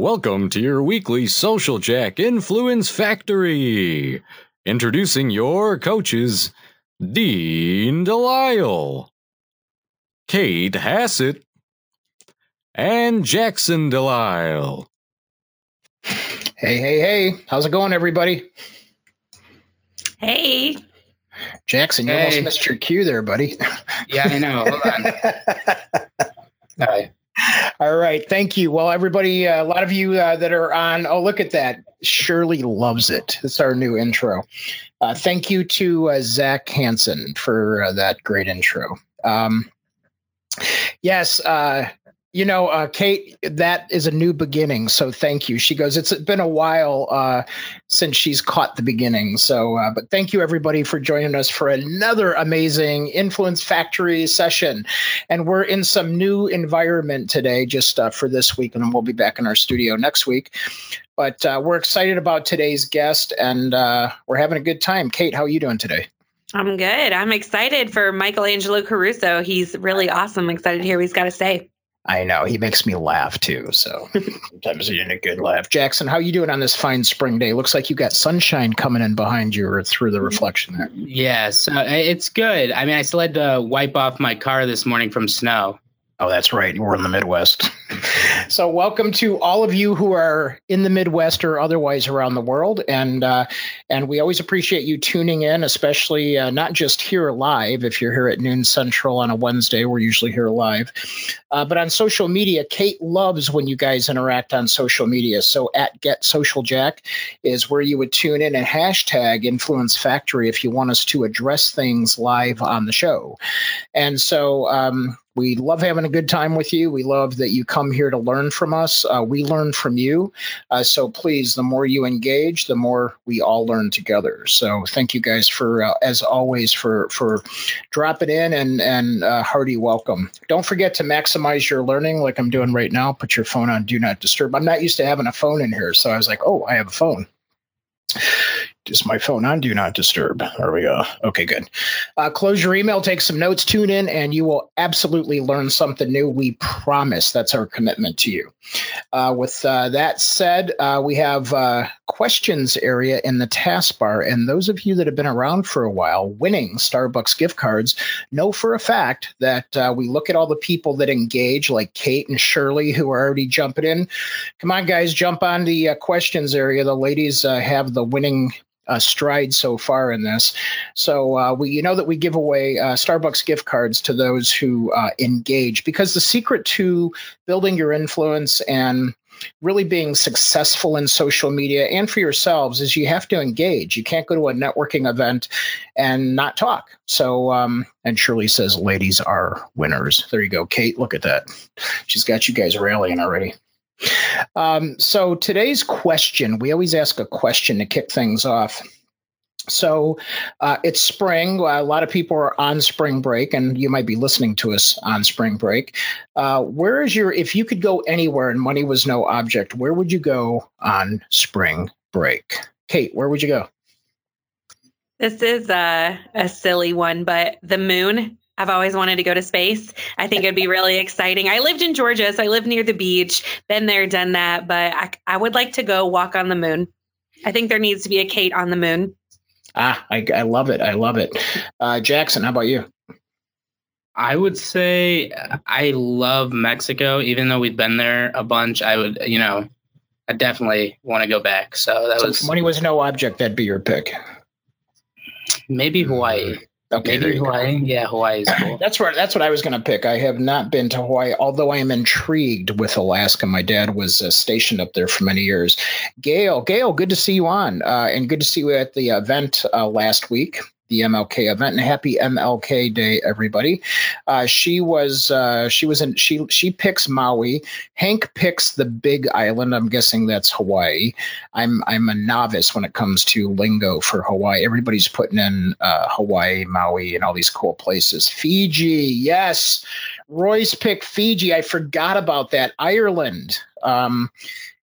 Welcome to your weekly Social Jack Influence Factory. Introducing your coaches, Dean Delisle, Kate Hassett, and Jackson Delisle. Hey, hey, hey. How's it going, everybody? Hey. Jackson, you Hey. almost missed your cue there, buddy. Yeah, I know. Hold on. Hi. All right. Thank you. Well, everybody, uh, a lot of you uh, that are on, oh, look at that. Shirley loves it. It's our new intro. Uh, thank you to uh, Zach Hansen for uh, that great intro. Um, yes. You know, uh, Kate, that is a new beginning. So thank you. She goes, it's been a while uh, since she's caught the beginning. So, uh, but thank you everybody for joining us for another amazing Influence Factory session. And we're in some new environment today, just uh, for this week, and then we'll be back in our studio next week. But uh, we're excited about today's guest, and uh, we're having a good time. Kate, how are you doing today? I'm good. I'm excited for Michael Angelo Caruso. He's really awesome. excited to hear what he's got to say. I know he makes me laugh too. So sometimes he's in a good laugh. Jackson, how you doing on this fine spring day? Looks like you got sunshine coming in behind you or through the reflection there. Yes, uh, it's good. I mean, I still had to wipe off my car this morning from snow. Oh, that's right. We're in the Midwest. so, welcome to all of you who are in the Midwest or otherwise around the world, and uh, and we always appreciate you tuning in, especially uh, not just here live. If you're here at noon central on a Wednesday, we're usually here live, uh, but on social media. Kate loves when you guys interact on social media. So, at Get Social Jack is where you would tune in and hashtag Influence Factory if you want us to address things live on the show. And so. Um, we love having a good time with you. We love that you come here to learn from us. Uh, we learn from you. Uh, so please, the more you engage, the more we all learn together. So thank you guys for, uh, as always, for for dropping in and and uh, hearty welcome. Don't forget to maximize your learning, like I'm doing right now. Put your phone on Do Not Disturb. I'm not used to having a phone in here, so I was like, oh, I have a phone just my phone on do not disturb. There we go. Okay good. Uh, close your email take some notes tune in and you will absolutely learn something new. We promise that's our commitment to you. Uh, with uh, that said uh, we have uh, questions area in the taskbar. And those of you that have been around for a while winning starbucks gift cards know for a fact that uh, we look at all the people that engage like kate and shirley who are already jumping in. Come on guys jump on the questions area. The ladies have the winning uh, stride so far in this. So uh, we, you know, that we give away uh, Starbucks gift cards to those who uh, engage because the secret to building your influence and really being successful in social media and for yourselves is you have to engage. You can't go to a networking event and not talk. So, um, and Shirley says, ladies are winners. There you go, Kate. Look at that. She's got you guys rallying already. Um, so today's question, we always ask a question to kick things off. So uh, it's spring. A lot of people are on spring break, and you might be listening to us on spring break. Uh, where is your, if you could go anywhere and money was no object, where would you go on spring break? Kate, where would you go? This is a, a silly one, but the moon. I've always wanted to go to space. I think it'd be really exciting. I lived in Georgia, so I live near the beach. Been there, done that, but I, I would like to go walk on the moon. I think there needs to be a Kate on the moon. Ah, I, I love it. I love it. Uh, Jackson, how about you? I would say I love Mexico, even though we've been there a bunch. I would, you know, I definitely want to go back. So that So was if money was no object, that'd be your pick. maybe Hawaii. Okay, Maybe. Hawaii. Yeah, Hawaii is cool. That's where that's what I was going to pick. I have not been to Hawaii, although I am intrigued with Alaska. My dad was uh, stationed up there for many years. Gail, Gail, good to see you on, uh, and good to see you at the event uh, last week, the MLK event. And happy MLK Day, everybody. Uh, she was uh, she was in she she picks Maui. Hank picks the Big Island. I'm guessing that's Hawaii. I'm I'm a novice when it comes to lingo for Hawaii. Everybody's putting in uh, Hawaii, Maui, and all these cool places. Fiji, yes. Royce picked Fiji. I forgot about that. Ireland, um,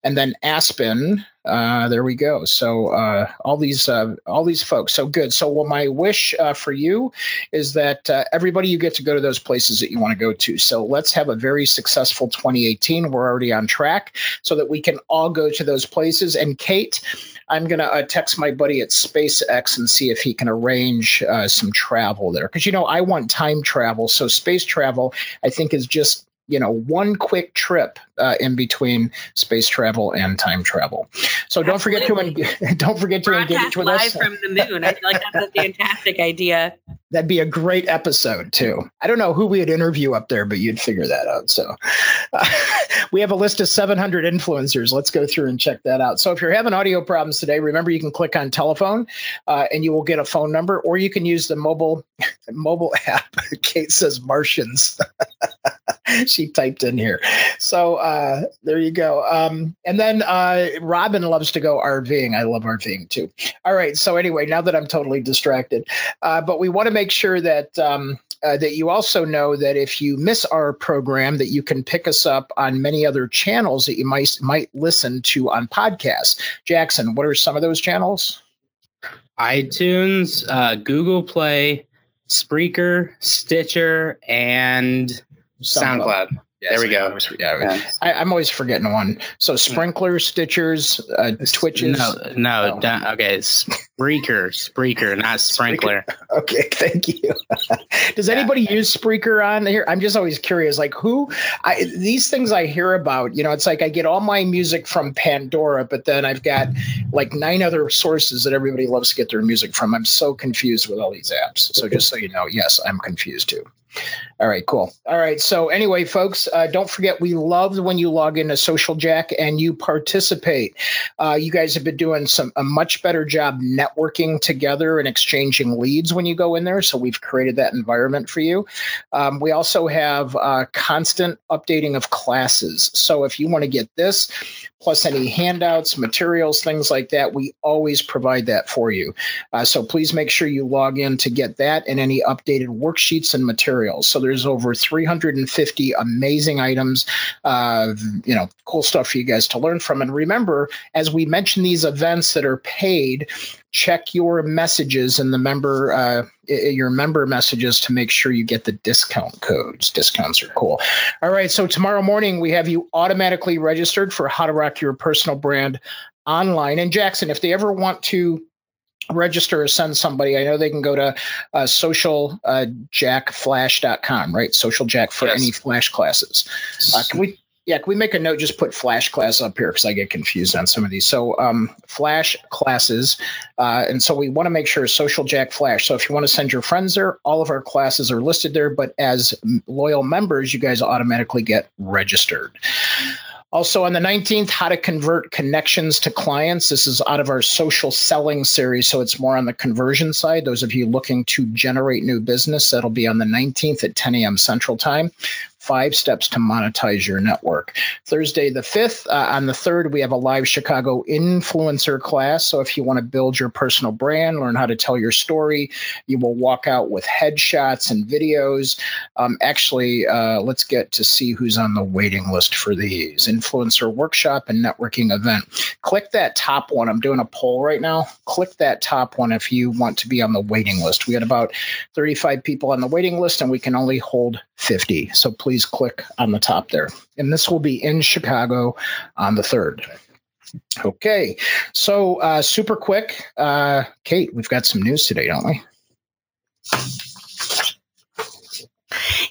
and then Aspen. Uh, there we go. So uh, all these uh, all these folks. So good. So well, my wish uh, for you is that uh, everybody you get to go to those places that you want to go to. So let's have a very successful 2018. We're already on track, so that we can all go to those places. And Kate, I'm gonna uh, text my buddy at SpaceX and see if he can arrange some travel there because you know I want time travel. So space travel, I think, is just you know one quick trip uh, in between space travel and time travel. So don't forget to don't forget to Broadcast engage with live us from the moon. I feel like that's a fantastic idea. That'd be a great episode too. I don't know who we'd interview up there, but you'd figure that out. So uh, we have a list of 700 influencers. Let's go through and check that out. So if you're having audio problems today, remember you can click on telephone uh, and you will get a phone number, or you can use the mobile mobile app. Kate says Martians. she typed in here. So uh, there you go. Um, and then uh, Robin loves to go RVing. I love RVing too. All right. So anyway, now that I'm totally distracted, uh, but we want to make sure that um, uh, that you also know that if you miss our program, that you can pick us up on many other channels that you might might listen to on podcasts. Jackson, what are some of those channels? iTunes, uh, Google Play, Spreaker, Stitcher, and SoundCloud. SoundCloud. Yes, there we go. yeah, yeah. I, am always forgetting one. So sprinklers, stitchers, uh, twitches. No, no, oh. okay. Spreaker, Spreaker, not sprinkler. Spreaker. Okay, thank you. Does yeah. anybody use Spreaker on here? I'm just always curious. Like who? I, these things I hear about. You know, it's like I get all my music from Pandora, but then I've got like nine other sources that everybody loves to get their music from. I'm so confused with all these apps. So just so you know, yes, I'm confused too. All right, cool. All right. So, anyway, folks, uh, don't forget we love when you log into Social Jack and you participate. Uh, you guys have been doing some a much better job networking together and exchanging leads when you go in there. So, we've created that environment for you. Um, we also have uh, constant updating of classes. So, if you want to get this, plus any handouts, materials, things like that, we always provide that for you. Uh, so, please make sure you log in to get that and any updated worksheets and materials. So, there's over 350 amazing items, uh, you know, cool stuff for you guys to learn from. And remember, as we mention these events that are paid, check your messages and the member uh, your member messages to make sure you get the discount codes. Discounts are cool. All right so tomorrow morning we have you automatically registered for how to rock your personal brand online. And jackson if they ever want to register or send somebody i know they can go to uh, socialjackflash.com right? Social jack for yes. any flash classes. Uh, can we yeah can we make a note just put flash class up here because i get confused on some of these. So um, flash classes uh, and so we want to make sure social jack flash. So if you want to send your friends there all of our classes are listed there but as loyal members you guys automatically get registered also on the 19th, how to convert connections to clients. This is out of our social selling series, so it's more on the conversion side. Those of you looking to generate new business, that'll be on the 19th at 10 a.m. Central Time five steps to monetize your network. Thursday, the 5th, uh, on the 3rd, we have a live Chicago influencer class. So if you want to build your personal brand, learn how to tell your story, you will walk out with headshots and videos. Um, actually, uh, let's get to see who's on the waiting list for these influencer workshop and networking event. Click that top one. I'm doing a poll right now. Click that top one if you want to be on the waiting list. We had about 35 people on the waiting list, and we can only hold 50. So please click on the top there. And this will be in Chicago on the 3rd. Okay, so uh, super quick, uh, Kate, we've got some news today, don't we?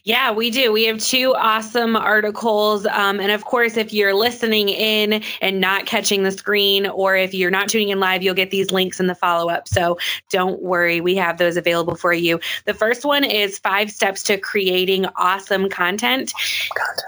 Yeah, we do. We have two awesome articles. Um, and of course, if you're listening in and not catching the screen, or if you're not tuning in live, you'll get these links in the follow up. So don't worry, we have those available for you. The first one is five steps to creating awesome content. content.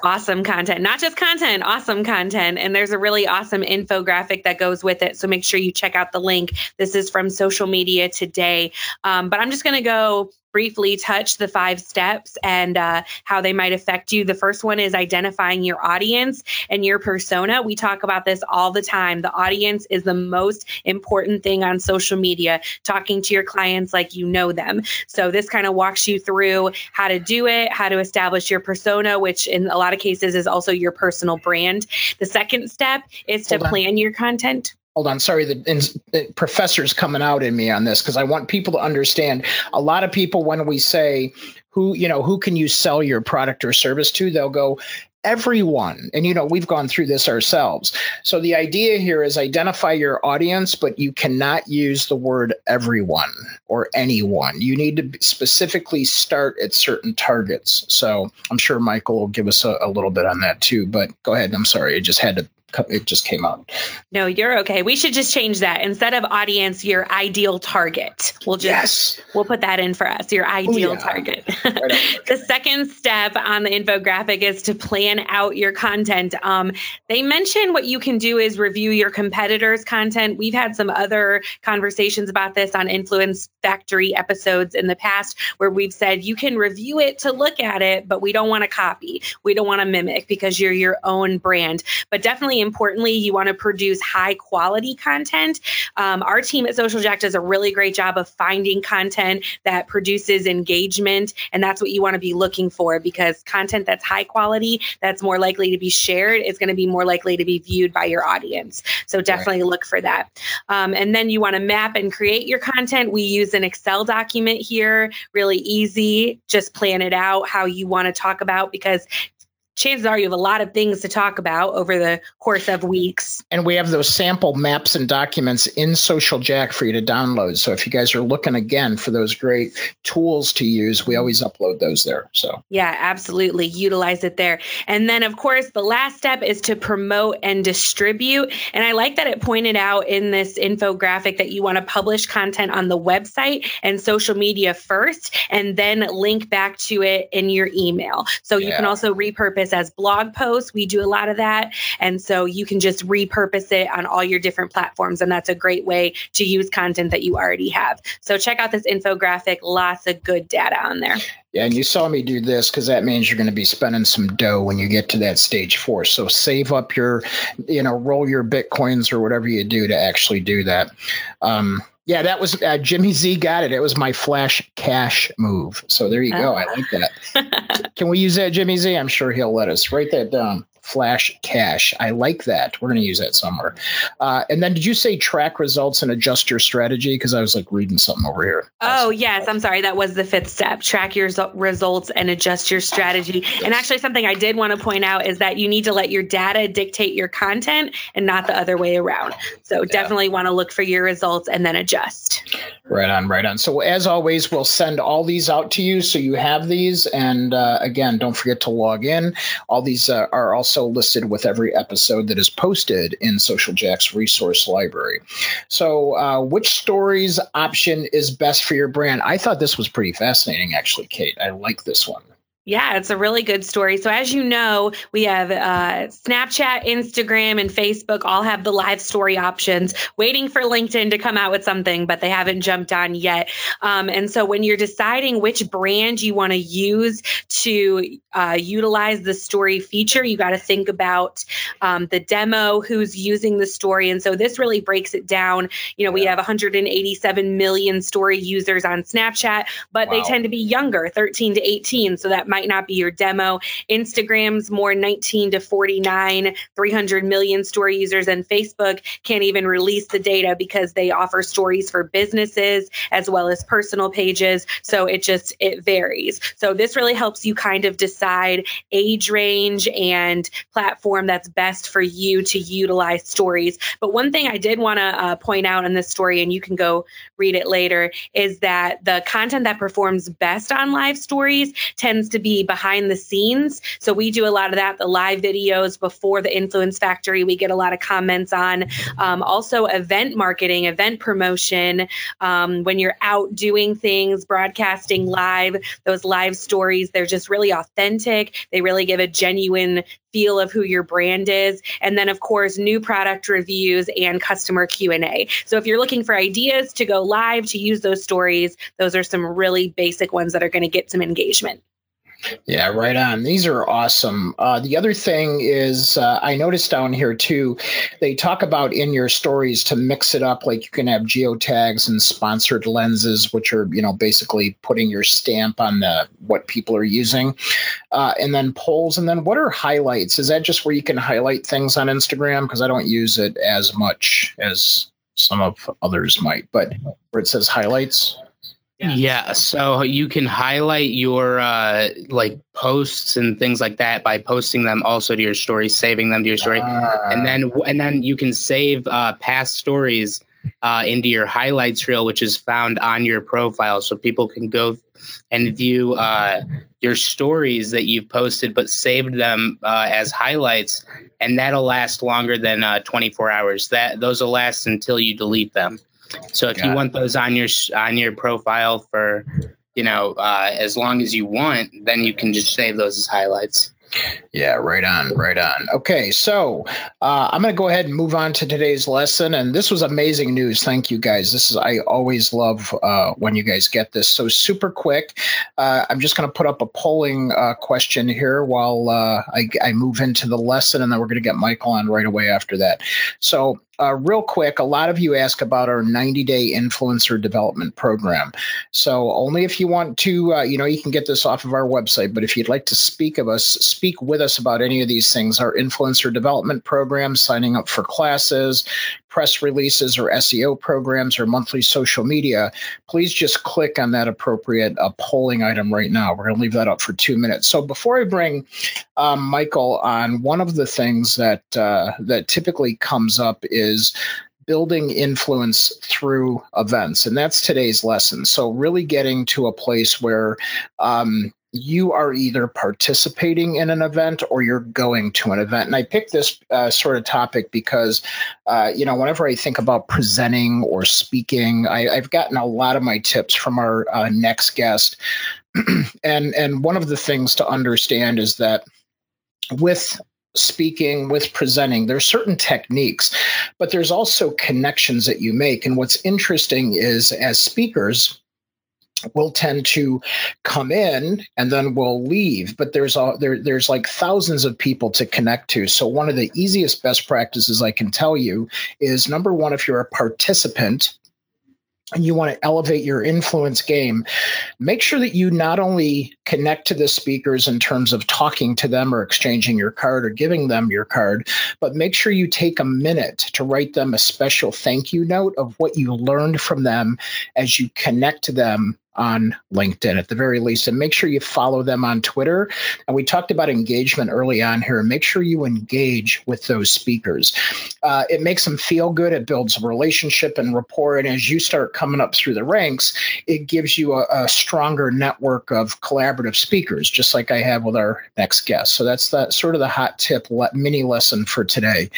Awesome content, not just content, awesome content. And there's a really awesome infographic that goes with it. So make sure you check out the link. This is from social media today. Um, but I'm just going to go briefly touch the five steps and uh, how they might affect you. The first one is identifying your audience and your persona. We talk about this all the time. The audience is the most important thing on social media, talking to your clients like you know them. So, this kind of walks you through how to do it, how to establish your persona, which in a lot of cases is also your personal brand. The second step is to plan your content. Hold on sorry the, the professor's coming out in me on this because i want people to understand a lot of people when we say who you know who can you sell your product or service to they'll go everyone. And you know we've gone through this ourselves. So the idea here is identify your audience but you cannot use the word everyone or anyone. You need to specifically start at certain targets. So i'm sure michael will give us a, a little bit on that too but go ahead. I'm sorry i just had to it just came out. No, you're okay. We should just change that instead of audience, your ideal target. We'll just yes. we'll put that in for us. Your ideal Ooh, yeah. target. the second step on the infographic is to plan out your content. Um, they mention what you can do is review your competitors' content. We've had some other conversations about this on Influence Factory episodes in the past where we've said you can review it to look at it, but we don't want to copy. We don't want to mimic because you're your own brand. But definitely importantly, you want to produce high quality content. Um, our team at Social Jack does a really great job of finding content that produces engagement. And that's what you want to be looking for because content that's high quality, that's more likely to be shared, is going to be more likely to be viewed by your audience. So definitely right. look for that. Um, and then you want to map and create your content. We use an Excel document here, really easy. Just plan it out how you want to talk about because chances are you have a lot of things to talk about over the course of weeks. And we have those sample maps and documents in Social Jack for you to download. So if you guys are looking again for those great tools to use, we always upload those there. So yeah, absolutely. Utilize it there. And then of course the last step is to promote and distribute. And I like that it pointed out in this infographic that you want to publish content on the website and social media first and then link back to it in your email. So you yeah. can also repurpose as blog posts. We do a lot of that. And so you can just repurpose it on all your different platforms. And that's a great way to use content that you already have. So check out this infographic, lots of good data on there. Yeah, and you saw me do this because that means you're going to be spending some dough when you get to that stage four. So save up your, you know, roll your bitcoins or whatever you do to actually do that. Um, yeah, that was uh, Jimmy Z got it. It was my flash cash move. So there you go. I like that. Can we use that, Jimmy Z? I'm sure he'll let us. Write that down. Flash Cash. I like that. We're going to use that somewhere. Uh, and then did you say track results and adjust your strategy? Because I was like reading something over here. Oh, yes. I'm sorry. That was the fifth step. Track your results and adjust your strategy. Yes. And actually, something I did want to point out is that you need to let your data dictate your content and not the other way around. So yeah. definitely want to look for your results and then adjust. Right on, right on. So as always, we'll send all these out to you so you have these. And uh, again, don't forget to log in. All these uh, are also also listed with every episode that is posted in Social Jack's resource library. So, uh, which stories option is best for your brand? I thought this was pretty fascinating, actually, Kate. I like this one. Yeah, it's a really good story. So, as you know, we have uh, Snapchat, Instagram, and Facebook all have the live story options, waiting for LinkedIn to come out with something, but they haven't jumped on yet. Um, and so, when you're deciding which brand you want to use to uh, utilize the story feature, you got to think about um, the demo, who's using the story. And so, this really breaks it down. You know, we have 187 million story users on Snapchat, but wow. they tend to be younger, 13 to 18. So, that might not be your demo. Instagram's more 19 to 49, 300 million story users, and Facebook can't even release the data because they offer stories for businesses as well as personal pages. So it just it varies. So this really helps you kind of decide age range and platform that's best for you to utilize stories. But one thing I did want to uh, point out in this story, and you can go read it later, is that the content that performs best on live stories tends to be behind the scenes. So we do a lot of that, the live videos before the Influence Factory. We get a lot of comments on. Um, also, event marketing, event promotion. Um, when you're out doing things, broadcasting live, those live stories, they're just really authentic. They really give a genuine feel of who your brand is and then of course new product reviews and customer q&a so if you're looking for ideas to go live to use those stories those are some really basic ones that are going to get some engagement Yeah, right on. These are awesome. Uh, the other thing is, uh, I noticed down here too, they talk about in your stories to mix it up. Like you can have geotags and sponsored lenses, which are you know basically putting your stamp on the what people are using, uh, and then polls. And then what are highlights? Is that just where you can highlight things on Instagram? Because I don't use it as much as some of others might, but where it says highlights. Yeah. So you can highlight your uh, like posts and things like that by posting them also to your story, saving them to your story, uh, and then and then you can save uh, past stories uh, into your highlights reel, which is found on your profile, so people can go and view uh, your stories that you've posted, but saved them uh, as highlights, and that'll last longer than 24 hours. That those will last until you delete them. So if Got you it. want those on your on your profile for you know uh, as long as you want, then you can just save those as highlights. Yeah, right on, right on. Okay, so uh, I'm going to go ahead and move on to today's lesson. And this was amazing news. Thank you guys. This is I always love uh, when you guys get this. So super quick. Uh, I'm just going to put up a polling uh, question here while uh, I, I move into the lesson, and then we're going to get Michael on right away after that. So uh, real quick, a lot of you ask about our 90 day influencer development program. So, only if you want to, uh, you know, you can get this off of our website. But if you'd like to speak of us, speak with us about any of these things, our influencer development program, signing up for classes, press releases, or SEO programs, or monthly social media, please just click on that appropriate uh, polling item right now. We're going to leave that up for two minutes. So, before I bring um, Michael on, one of the things that uh, that typically comes up is building influence through events. And that's today's lesson. So, really getting to a place where um, you are either participating in an event or you're going to an event. And I picked this uh, sort of topic because, uh, you know, whenever I think about presenting or speaking, I, have gotten a lot of my tips from our uh, next guest. and and one of the things to understand is that with speaking, with presenting. There's certain techniques, but there's also connections that you make. And what's interesting is as speakers, will tend to come in and then we'll leave. But there's a there, there's like thousands of people to connect to. So one of the easiest best practices i can tell you is number one if you're a participant and you want to elevate your influence game, make sure that you not only connect to the speakers in terms of talking to them or exchanging your card or giving them your card, but make sure you take a minute to write them a special thank you note of what you learned from them as you connect to them on LinkedIn at the very least. And make sure you follow them on Twitter. And we talked about engagement early on here. Make sure you engage with those speakers. Uh, it makes them feel good. It builds a relationship and rapport. And as you start coming up through the ranks, it gives you a, a stronger network of collaborative speakers, just like I have with our next guest. So that's the sort of the hot tip mini lesson for today.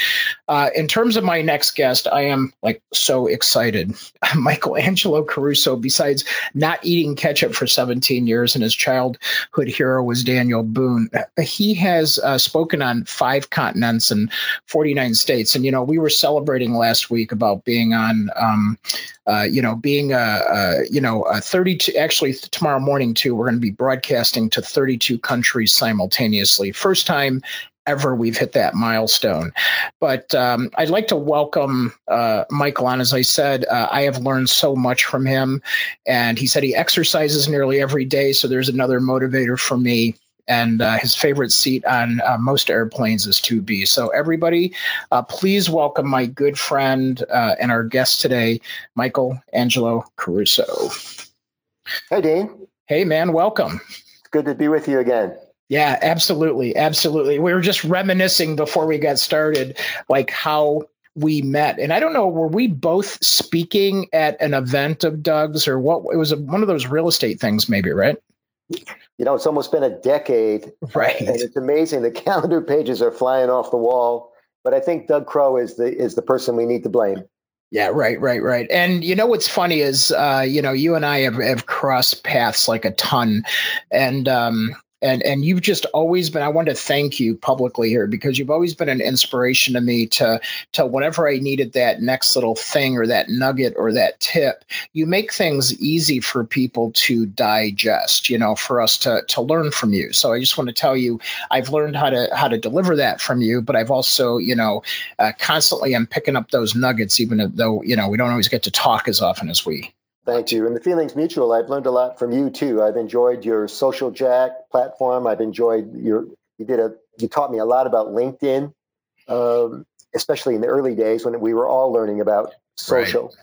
Uh, in terms of my next guest, I am like so excited. Michael Angelo Caruso, besides not eating ketchup for 17 years, and his childhood hero was Daniel Boone. He has uh, spoken on five continents and 49 states. And, you know, we were celebrating last week about being on, um, uh, you know, being, a, you know, a 32, actually, tomorrow morning, too, we're going to be broadcasting to 32 countries simultaneously. First time ever we've hit that milestone. But um, I'd like to welcome uh, Michael on. As I said, uh, I have learned so much from him, and he said he exercises nearly every day. So there's another motivator for me. And uh, his favorite seat on uh, most airplanes is 2B. So, everybody, uh, please welcome my good friend uh, and our guest today, Michael Angelo Caruso. Hey, Dean. Hey, man, welcome. It's good to be with you again. Yeah, absolutely. Absolutely. We were just reminiscing before we got started, like how we met. And I don't know, were we both speaking at an event of Doug's or what? It was a, one of those real estate things, maybe, right? You know, it's almost been a decade. Right. And it's amazing. The calendar pages are flying off the wall. But I think Doug Crow is the is the person we need to blame. Yeah, right, right, right. And you know what's funny is, uh, you know, you and I have, have crossed paths like a ton, and um, and and you've just always been. I want to thank you publicly here because you've always been an inspiration to me to to whenever I needed that next little thing or that nugget or that tip. You make things easy for people to digest. You know, for us to to learn from you. So I just want to tell you, I've learned how to how to deliver that from you, but I've also you know uh, constantly am picking up those nuggets, even though you know we don't always get to talk as often as we Thank you. And the feeling's mutual. I've learned a lot from you too. I've enjoyed your social jack platform. I've enjoyed your you did a you taught me a lot about LinkedIn, um, especially in the early days when we were all learning about social. Right.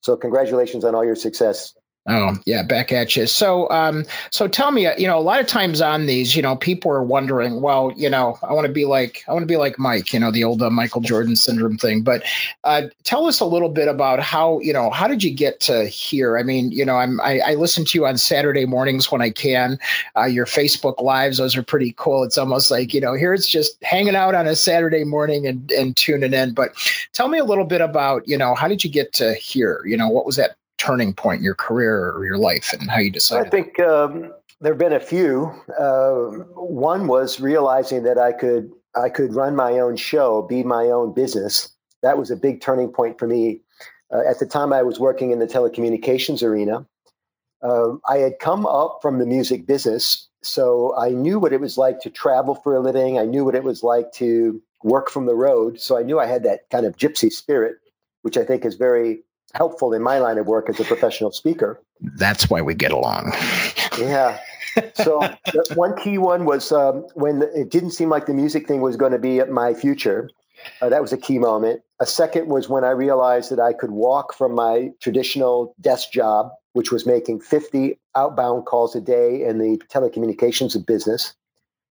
So congratulations on all your success. Oh yeah, back at you. So, um, so tell me, you know, a lot of times on these, you know, people are wondering, well, you know, I want to be like, I want to be like Mike, you know, the old uh, Michael Jordan syndrome thing. But uh, tell us a little bit about how, you know, how did you get to here? I mean, you know, I'm I, I listen to you on Saturday mornings when I can. Uh, your Facebook lives, those are pretty cool. It's almost like, you know, here it's just hanging out on a Saturday morning and and tuning in. But tell me a little bit about, you know, how did you get to here? You know, what was that turning point in your career or your life and how you decided? I think um, there have been a few. Uh, one was realizing that I could I could run my own show, be my own business. That was a big turning point for me. Uh, at the time, I was working in the telecommunications arena. Uh, I had come up from the music business, so I knew what it was like to travel for a living. I knew what it was like to work from the road. So I knew I had that kind of gypsy spirit, which I think is very helpful in my line of work as a professional speaker. That's why we get along. yeah. So one key one was um, when it didn't seem like the music thing was going to be my future. Uh, that was a key moment. A second was when I realized that I could walk from my traditional desk job, which was making 50 outbound calls a day in the telecommunications business.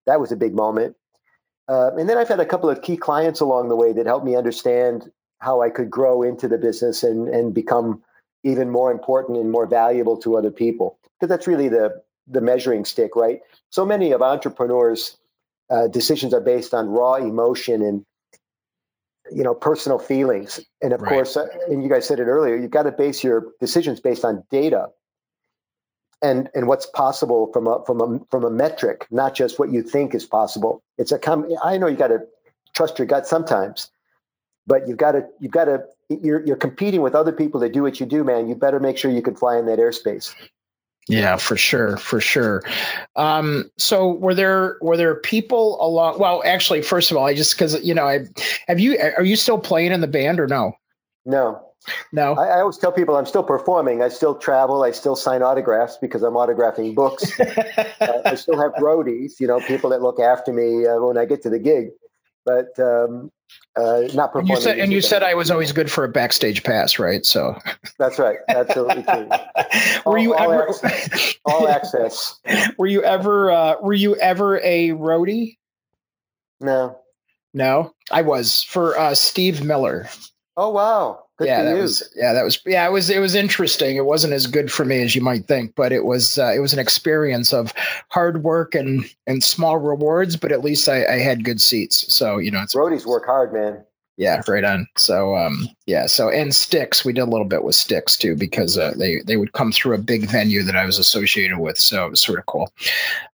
That was a big moment. Uh, and then I've had a couple of key clients along the way that helped me understand how I could grow into the business and and become even more important and more valuable to other people. Because that's really the the measuring stick, right? So many of entrepreneurs' uh, decisions are based on raw emotion and you know personal feelings, and of right. course, uh, and you guys said it earlier, you've got to base your decisions based on data and and what's possible from a from a from a metric, not just what you think is possible. It's a com- I know you got to trust your gut sometimes, but you've got to you've got to you're you're competing with other people that do what you do, man. You better make sure you can fly in that airspace. Yeah, for sure, for sure. Um, so were there were there people along? Well, actually, first of all, I just because you know, I have you are you still playing in the band or no? No, no. I, I, always tell people I'm still performing. I still travel. I still sign autographs because I'm autographing books. uh, I still have roadies, you know, people that look after me uh, when I get to the gig. But um, uh, not performing. And you said, and you said I was always good for a backstage pass, right? So that's right, absolutely true. were all, you all ever access, all access? Were you ever uh, were you ever a roadie? No, no, I was for uh, Steve Miller. Oh wow! Good yeah, that was yeah, that was yeah, it was it was interesting. It wasn't as good for me as you might think, but it was uh, it was an experience of hard work and and small rewards. But at least I, I had good seats, so you know, it's roadies work hard, man. Yeah, right on. So um, yeah, so and Styx, we did a little bit with Styx too because uh, they they would come through a big venue that I was associated with, so it was sort of cool.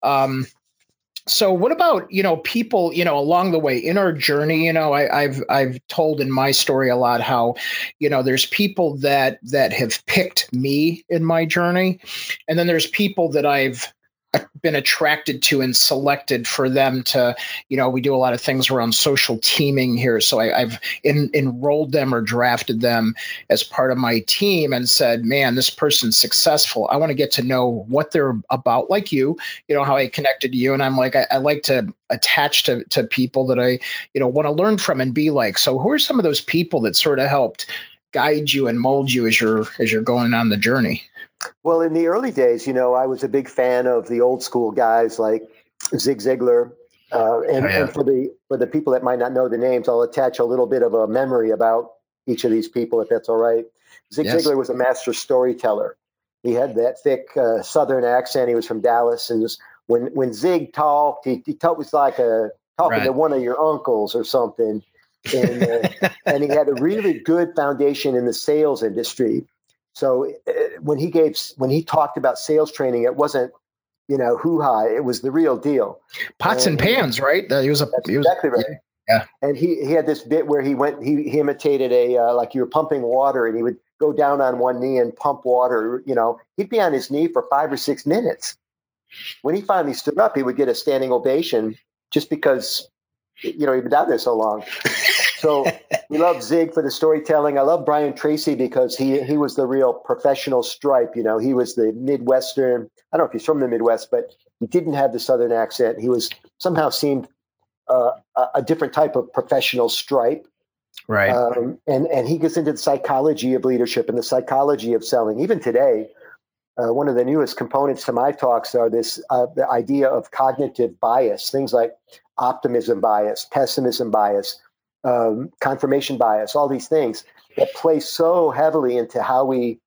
Um, so what about you know people you know along the way in our journey? You know I, have i've told in my story a lot how you know there's people that that have picked me in my journey. And then there's people that i've been attracted to and selected for them to, you know, we do a lot of things around social teaming here. So I, have enrolled them or drafted them as part of my team and said, man, this person's successful. I want to get to know what they're about, like you, you know, how I connected to you. And I'm like, I, I like to attach to, to people that I, you know, want to learn from and be like. So who are some of those people that sort of helped guide you and mold you as you're as you're going on the journey? Well, in the early days, you know, I was a big fan of the old school guys like Zig Ziglar. Uh, and, oh, yeah. and, for the for the people that might not know the names, I'll attach a little bit of a memory about each of these people, if that's all right. Zig yes. Ziglar was a master storyteller. He had that thick uh, Southern accent. He was from Dallas, and when when Zig talked, he, he talked was like a talking right. to one of your uncles or something. And, uh, and he had a really good foundation in the sales industry. So uh, when he gave when he talked about sales training, it wasn't you know, hoo ha. It was the real deal. Pots and, and pans, right? He was a he was, exactly right. Yeah. And he, he had this bit where he went, he, he imitated a, uh, like you were pumping water and he would go down on one knee and pump water. You know, he'd be on his knee for five or six minutes. When he finally stood up, he would get a standing ovation just because, you know, he'd been down there so long. So we love Zig for the storytelling. I love Brian Tracy because he he was the real professional stripe. You know, he was the Midwestern. I don't know if he's from the Midwest, but he didn't have the Southern accent. He was somehow seemed uh, a different type of professional stripe. Right. Um, and and he gets into the psychology of leadership and the psychology of selling. Even today, uh, one of the newest components to my talks are this uh, the idea of cognitive bias, things like optimism bias, pessimism bias, um, confirmation bias, all these things that play so heavily into how we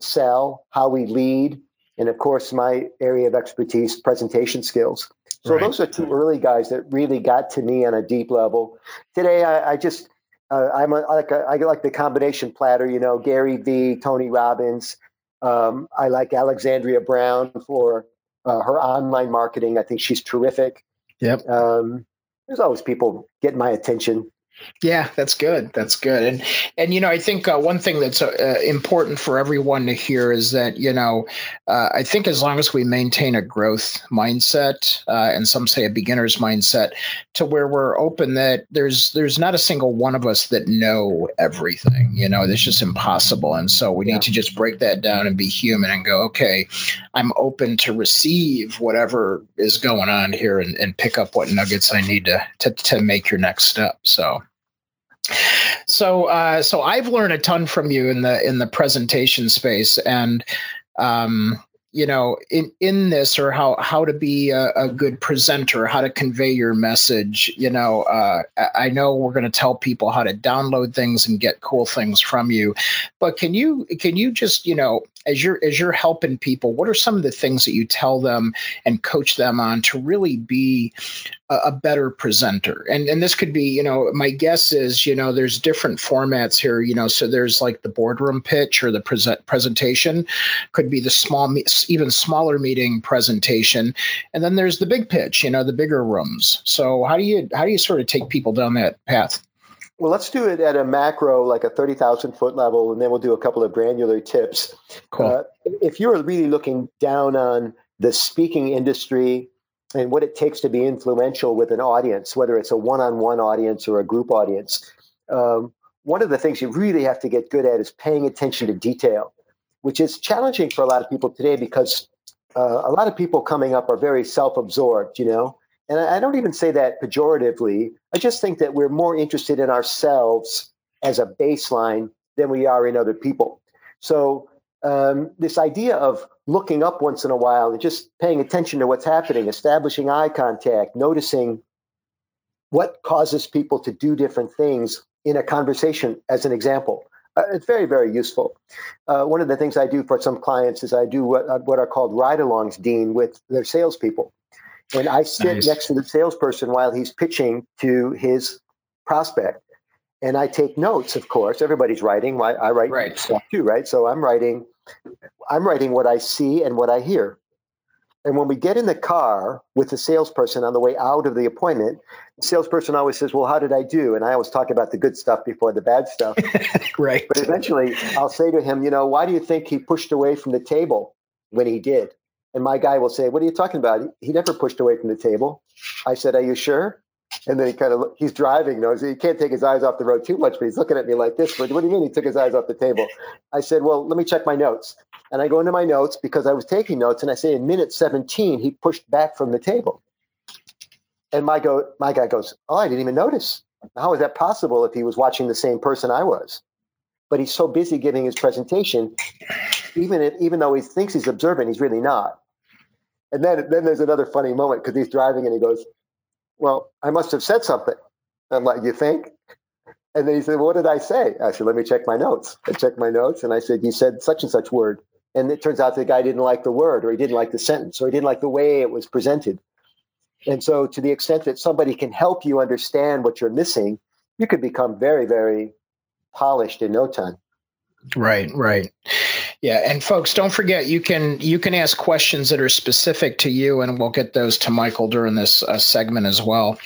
sell, how we lead, and of course, my area of expertise, presentation skills. So right. those are two early guys that really got to me on a deep level. Today, I, I just uh, I'm a, I like a, I like the combination platter. You know, Gary Vee, Tony Robbins. Um, I like Alexandria Brown for uh, her online marketing. I think she's terrific. Yep. Um, there's always people getting my attention. Yeah, that's good. That's good. And and you know, I think uh, one thing that's uh, important for everyone to hear is that you know, uh, I think as long as we maintain a growth mindset, uh, and some say a beginner's mindset, to where we're open that there's there's not a single one of us that know everything. You know, it's just impossible. And so we yeah. need to just break that down and be human and go, okay, I'm open to receive whatever is going on here and, and pick up what nuggets I need to to to make your next step. So. So, uh, so I've learned a ton from you in the in the presentation space, and um, you know in in this or how how to be a, a good presenter how to convey your message you know uh, i know we're going to tell people how to download things and get cool things from you but can you can you just you know as you're as you're helping people what are some of the things that you tell them and coach them on to really be a, a better presenter? And and this could be you know my guess is you know there's different formats here you know so there's like the boardroom pitch or the present presentation could be the small even smaller meeting presentation and then there's the big pitch you know the bigger rooms so how do you how do you sort of take people down that path well, let's do it at a macro, like a 30,000 foot level, and then we'll do a couple of granular tips. Cool. Uh, if you're really looking down on the speaking industry and what it takes to be influential with an audience, whether it's a one on one audience or a group audience, um, one of the things you really have to get good at is paying attention to detail which is challenging for a lot of people today because uh, a lot of people coming up are very self-absorbed, you know. And I, I don't even say that pejoratively. I just think that we're more interested in ourselves as a baseline than we are in other people. So um, this idea of looking up once in a while and just paying attention to what's happening, establishing eye contact, noticing what causes people to do different things in a conversation, as an example. Uh, it's very, very useful. Uh, one of the things I do for some clients is I do what, uh, what are called ride-alongs, Dean, with their salespeople. And I sit nice. next to the salesperson while he's pitching to his prospect. And I take notes, of course. Everybody's writing. I, I write right. stuff too, right? So I'm writing, I'm writing what I see and what I hear. And when we get in the car with the salesperson on the way out of the appointment, the salesperson always says, Well, how did I do? And I always talk about the good stuff before the bad stuff. right. But eventually I'll say to him, You know, why do you think he pushed away from the table when he did? And my guy will say, What are you talking about? He never pushed away from the table. I said, Are you sure? And then he kind of he's driving, knows he can't take his eyes off the road too much, but he's looking at me like this. What, what do you mean he took his eyes off the table? I said, Well, let me check my notes. And I go into my notes because I was taking notes, and I say in minute 17, he pushed back from the table. And my go my guy goes, Oh, I didn't even notice. How is that possible if he was watching the same person I was? But he's so busy giving his presentation, even if, even though he thinks he's observant, he's really not. And then then there's another funny moment because he's driving and he goes, Well, I must have said something. I'm like, You think? And then he said, well, What did I say? I said, Let me check my notes. I checked my notes and I said, You said such and such word. And it turns out the guy didn't like the word or he didn't like the sentence or he didn't like the way it was presented. And so, to the extent that somebody can help you understand what you're missing, you could become very, very polished in no time. Right, right. Yeah, and folks, don't forget you can you can ask questions that are specific to you, and we'll get those to Michael during this uh, segment as well.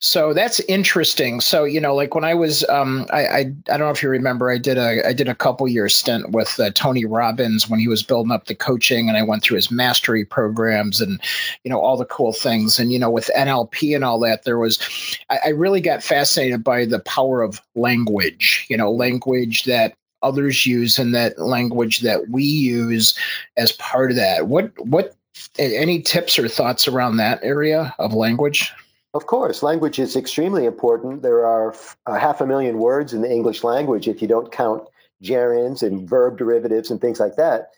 So that's interesting. So you know, like when I was, um, I, I, I don't know if you remember, I did a I did a couple year stint with uh, Tony Robbins when he was building up the coaching, and I went through his mastery programs and you know all the cool things, and you know with NLP and all that, there was I, I really got fascinated by the power of language. You know, language that others use and that language that we use as part of that. What what any tips or thoughts around that area of language? Of course, language is extremely important. There are a half a million words in the English language if you don't count gerunds and verb derivatives and things like that.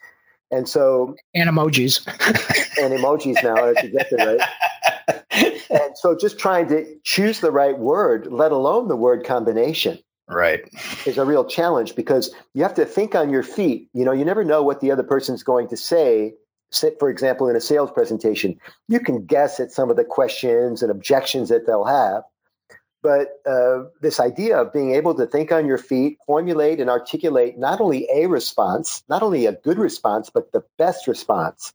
And so, and emojis, and emojis now, that's exactly right. And so, just trying to choose the right word, let alone the word combination, right. is a real challenge because you have to think on your feet. You know you never know what the other person's going to say. For example in a sales presentation you can guess at some of the questions and objections that they'll have. But uh, this idea of being able to think on your feet formulate and articulate not only a response not only a good response but the best response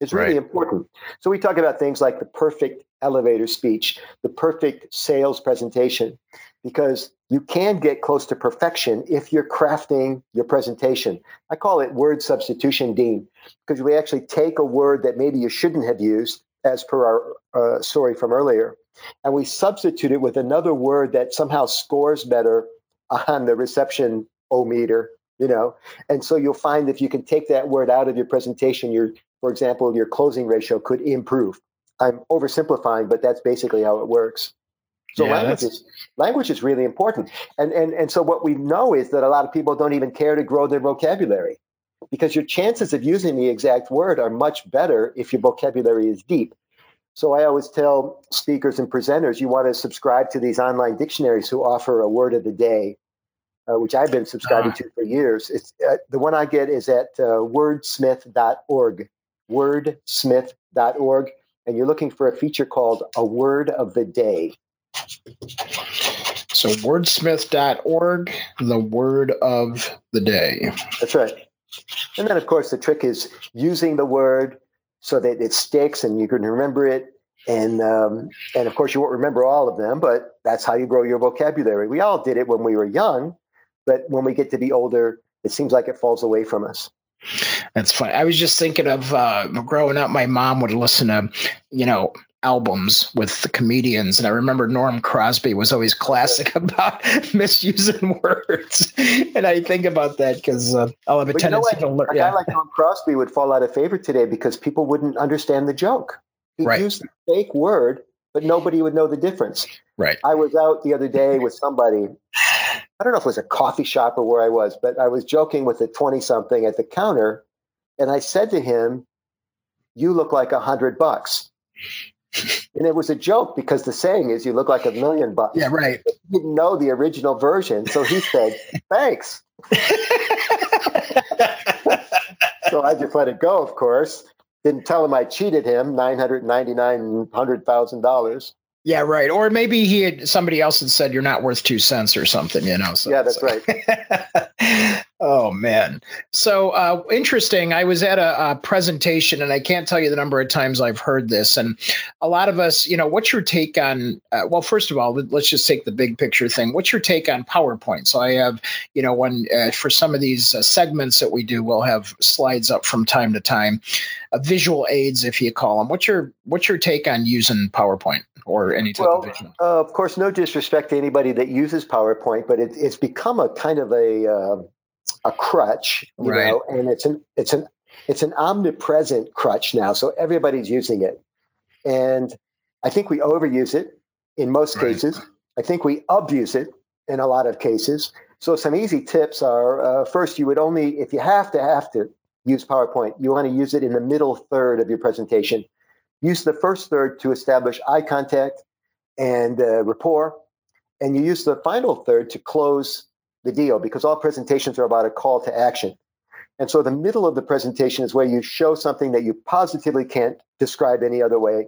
is really right. important. So we talk about things like the perfect elevator speech the perfect sales presentation because you can get close to perfection if you're crafting your presentation. I call it word substitution, Dean, because we actually take a word that maybe you shouldn't have used, as per our uh, story from earlier, and we substitute it with another word that somehow scores better on the reception o meter, you know. And so you'll find if you can take that word out of your presentation, your, for example, your closing ratio could improve. I'm oversimplifying, but that's basically how it works. So yeah, language is language is really important. And and and so what we know is that a lot of people don't even care to grow their vocabulary because your chances of using the exact word are much better if your vocabulary is deep. So I always tell speakers and presenters you want to subscribe to these online dictionaries who offer a word of the day, uh, which I've been subscribing uh. to for years. It's uh, the one I get is at uh, wordsmith.org, wordsmith.org, and you're looking for a feature called a word of the day. So wordsmith.org, the word of the day. That's right. And then, of course, the trick is using the word so that it sticks and you can remember it. And um, and of course, you won't remember all of them, but that's how you grow your vocabulary. We all did it when we were young, but when we get to be older, it seems like it falls away from us. That's funny. I was just thinking of uh, growing up. My mom would listen to, you know, albums with the comedians, and I remember Norm Crosby was always classic about misusing words. And I think about that because uh, I'll have a but tendency you know to learn. A yeah. guy like Norm Crosby would fall out of favor today because people wouldn't understand the joke. He right. used the fake word, but nobody would know the difference. Right. I was out the other day with somebody. I don't know if it was a coffee shop or where I was, but I was joking with a 20 something at the counter. And I said to him, You look like a hundred bucks. And it was a joke because the saying is you look like a million bucks. Yeah, right. He didn't know the original version. So he said, Thanks. so I just let it go, of course. Didn't tell him I cheated him nine hundred ninety nine hundred thousand dollars. Yeah, right. Or maybe he had somebody else had said you're not worth two cents or something, you know. So, yeah, that's so. right. oh man. So uh, interesting. I was at a, a, presentation, and I can't tell you the number of times I've heard this. And a lot of us, you know, what's your take on? Uh, well, first of all, let's just take the big picture thing. What's your take on PowerPoint? So I have, you know, when uh, for some of these uh, segments that we do, we'll have slides up from time to time, uh, visual aids, if you call them. What's your what's your take on using PowerPoint? or any type well, of vision? Uh, of course, no disrespect to anybody that uses PowerPoint, but it, it's become a kind of a uh, a crutch, you right. know, and it's an it's an it's an omnipresent crutch now. So everybody's using it, and I think we overuse it in most right. cases. I think we abuse it in a lot of cases. So some easy tips are: uh, first, you would only if you have to have to use PowerPoint, you want to use it in the middle third of your presentation. Use the first third to establish eye contact and uh, rapport. And you use the final third to close the deal because all presentations are about a call to action. And so the middle of the presentation is where you show something that you positively can't describe any other way.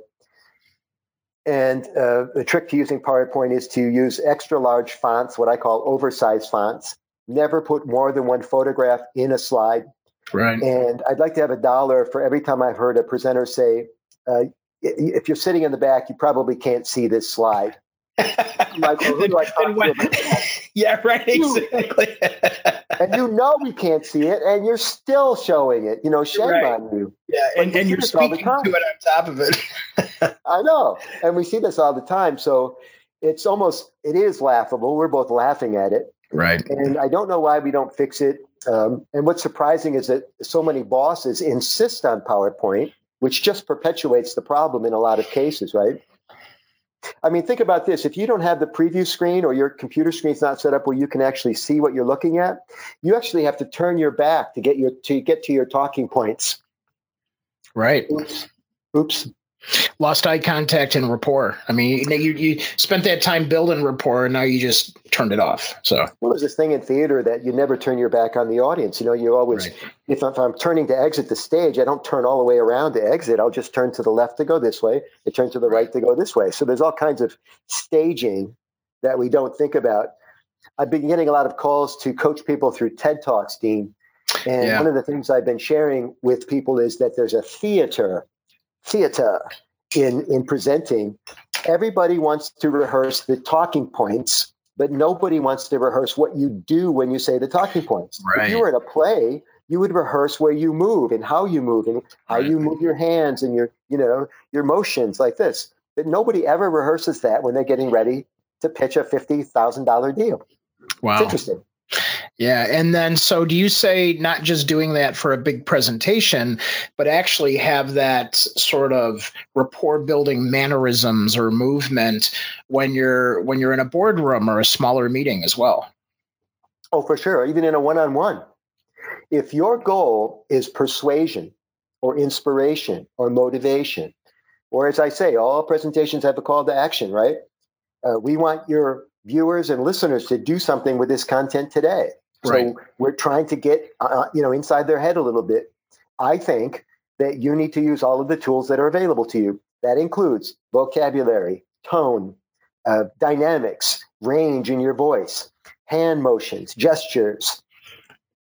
And uh, the trick to using PowerPoint is to use extra large fonts, what I call oversized fonts. Never put more than one photograph in a slide. Right. And I'd like to have a dollar for every time I've heard a presenter say, uh, if you're sitting in the back, you probably can't see this slide. Michael, who do I talk to yeah, right, exactly. and you know we can't see it, and you're still showing it. You know, shame right. on you. Yeah, and, and you're speaking to it on top of it. I know, and we see this all the time. So it's almost it is laughable. We're both laughing at it, right? And I don't know why we don't fix it. Um, and what's surprising is that so many bosses insist on PowerPoint, which just perpetuates the problem in a lot of cases, right? I mean, think about this. If you don't have the preview screen or your computer screen's not set up where you can actually see what you're looking at, you actually have to turn your back to get your to get to your talking points. Right. Oops. Oops lost eye contact and rapport. I mean, you you spent that time building rapport, and now you just turned it off. So, well, there's this thing in theater that you never turn your back on the audience. You know, you always, right. if, if, I'm turning to exit the stage, I don't turn all the way around to exit. I'll just turn to the left to go this way, I turn to the right to go this way. So there's all kinds of staging that we don't think about. I've been getting a lot of calls to coach people through TED Talks, Dean. And yeah. one of the things I've been sharing with people is that there's a theater theater in in presenting everybody wants to rehearse the talking points but nobody wants to rehearse what you do when you say the talking points. Right. if you were in a play you would rehearse where you move and how you move and how you move your hands and your you know your motions like this. But nobody ever rehearses that when they're getting ready to pitch a $50000 deal. Wow. it's interesting yeah. And then, so do you say not just doing that for a big presentation, but actually have that sort of rapport building mannerisms or movement when you're when you're in a boardroom or a smaller meeting as well? Oh, for sure. Even in a one on one. If your goal is persuasion or inspiration or motivation, or as I say, all presentations have a call to action, right? Uh, we want your viewers and listeners to do something with this content today. Right. So we're trying to get uh, uh, you know inside their head a little bit. I think that you need to use all of the tools that are available to you. That includes vocabulary, tone, uh, dynamics, range in your voice, hand motions, gestures,